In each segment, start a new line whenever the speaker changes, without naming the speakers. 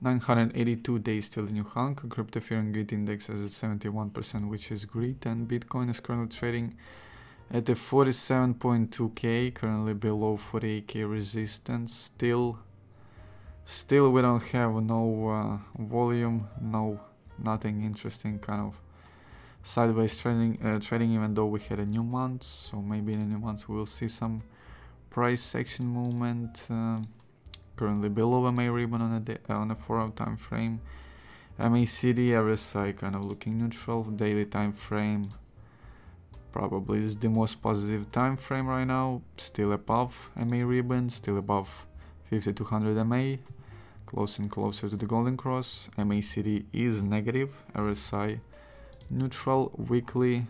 982 days till the new Hang Crypto Fear and Greed Index is at 71%, which is great, and Bitcoin is currently trading at the 47.2k, currently below 48k resistance. Still, still we don't have no uh, volume, no nothing interesting, kind of sideways trading, uh, trading. Even though we had a new month, so maybe in a new month we will see some price action movement. Uh, currently below MA ribbon on a uh, on a 4 hour time frame. MACD RSI kind of looking neutral. Daily time frame probably is the most positive time frame right now. Still above MA ribbon, still above 5200 MA. Close and closer to the golden cross. MACD is negative. RSI neutral weekly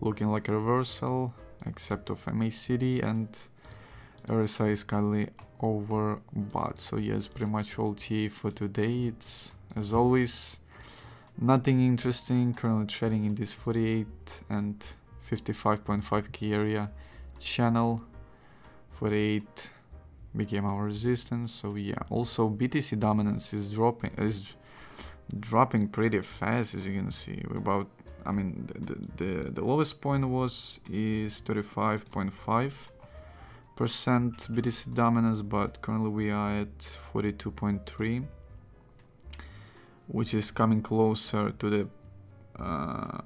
looking like a reversal except of MACD and RSI is currently over overbought. So yes, pretty much all TA for today. It's as always nothing interesting. Currently trading in this 48 and 55.5 key area channel. 48 became our resistance. So yeah, also BTC dominance is dropping is dropping pretty fast as you can see. We're about I mean the, the, the lowest point was is 35.5 percent BTC dominance, but currently we are at 42.3, which is coming closer to the uh,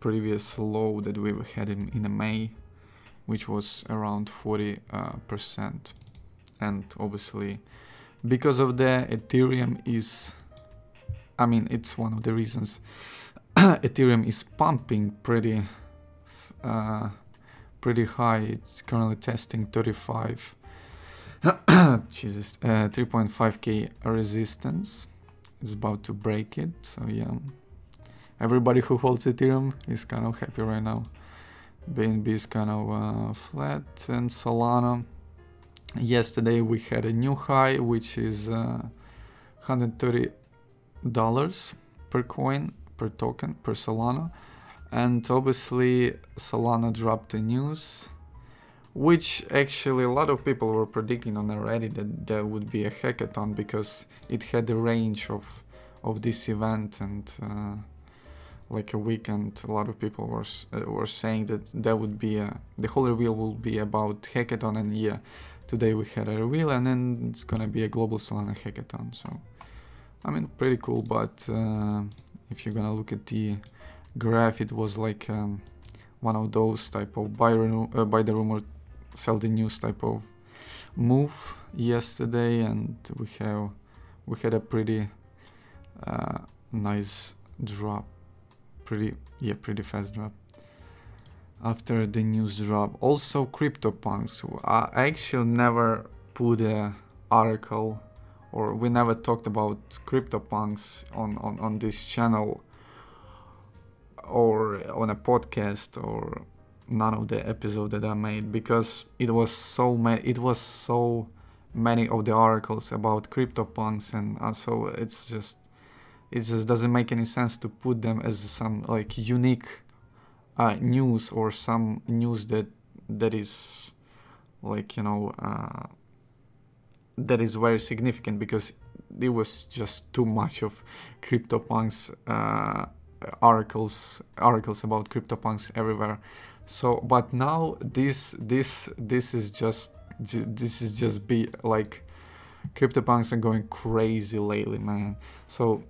previous low that we had in, in May, which was around 40 uh, percent. And obviously, because of that, Ethereum is, I mean, it's one of the reasons Ethereum is pumping pretty. Uh, pretty high. It's currently testing 35, Jesus, uh, 3.5k resistance. It's about to break it. So yeah, everybody who holds Ethereum is kind of happy right now. BNB is kind of uh, flat and Solana. Yesterday we had a new high, which is uh, 130 dollars per coin per token per Solana and obviously Solana dropped the news which actually a lot of people were predicting on already that there would be a hackathon because it had the range of of this event and uh, like a weekend a lot of people were uh, were saying that there would be a the whole reveal will be about hackathon and yeah today we had a reveal and then it's gonna be a global solana hackathon. So i mean pretty cool but uh, if you're gonna look at the graph it was like um, one of those type of buy, uh, buy the rumor sell the news type of move yesterday and we have we had a pretty uh, nice drop pretty yeah pretty fast drop after the news drop. Also CryptoPunks I actually never put a article or we never talked about CryptoPunks on, on, on this channel or on a podcast or none of the episode that I made because it was so many it was so many of the articles about CryptoPunks and also it's just it just doesn't make any sense to put them as some like unique uh, news or some news that that is like you know uh, that is very significant because it was just too much of CryptoPunks uh, articles articles about CryptoPunks everywhere. So, but now this this this is just this is just be like CryptoPunks are going crazy lately, man. So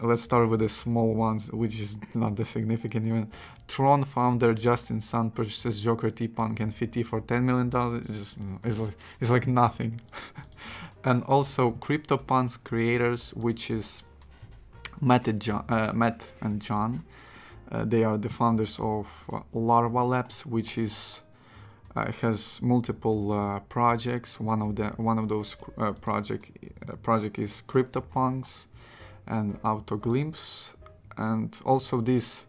let's start with the small ones, which is not the significant even. Tron founder Justin Sun purchases Joker T-Punk NFT for $10 million. It's just it's like, it's like nothing. and also CryptoPunks creators, which is Matt and John, uh, Matt and John. Uh, they are the founders of uh, Larva Labs, which is uh, has multiple uh, projects. One of the one of those project project is CryptoPunks and Autoglyphs, and also these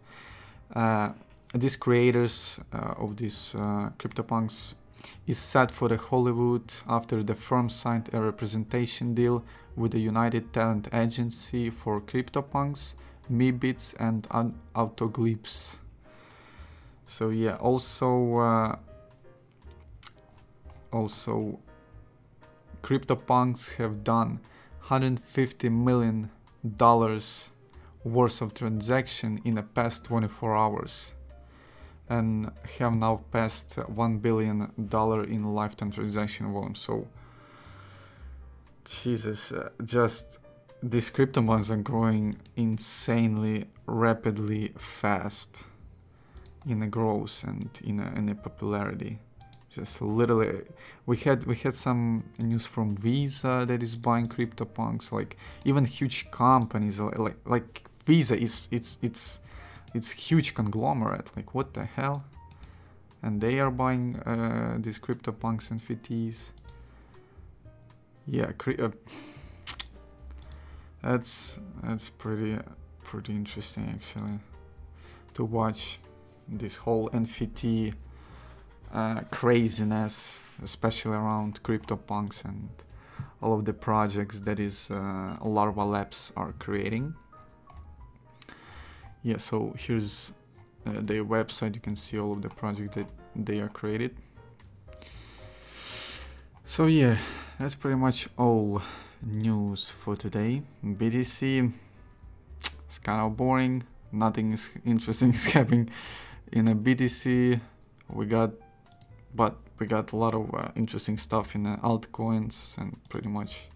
these creators of these CryptoPunks is set for the Hollywood after the firm signed a representation deal with the United Talent Agency for CryptoPunks, Meebits and Autoglyphs. So yeah, also uh, also CryptoPunks have done 150 million dollars worth of transaction in the past 24 hours and have now passed 1 billion dollar in lifetime transaction volume. So jesus uh, just these CryptoPunks are growing insanely rapidly fast in a growth and in a, in a popularity. Just literally we had we had some news from visa that is buying CryptoPunks like even huge companies like like visa is it's it's it's huge conglomerate like what the hell and they are buying uh, these CryptoPunks NFTs yeah uh, that's that's pretty pretty interesting actually to watch this whole NFT uh, craziness, especially around CryptoPunks and all of the projects that is uh, Larva Labs are creating. Yeah, so here's uh, their website. You can see all of the projects that they are created. So yeah, that's pretty much all news for today. BTC, it's kind of boring. Nothing is interesting is happening in a BTC. We got but we got a lot of uh, interesting stuff in altcoins and pretty much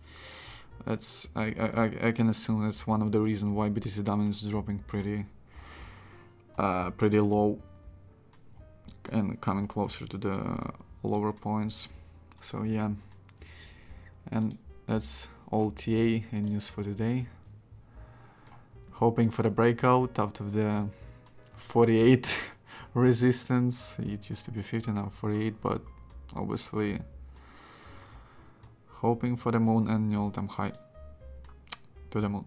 that's I, I, I can assume that's one of the reasons why BTC dominance is dropping pretty uh, pretty low and coming closer to the lower points so yeah and that's all TA and news for today hoping for the breakout out of the 48 resistance. It used to be 50, now 48, but obviously hoping for the moon and new all-time high to the moon.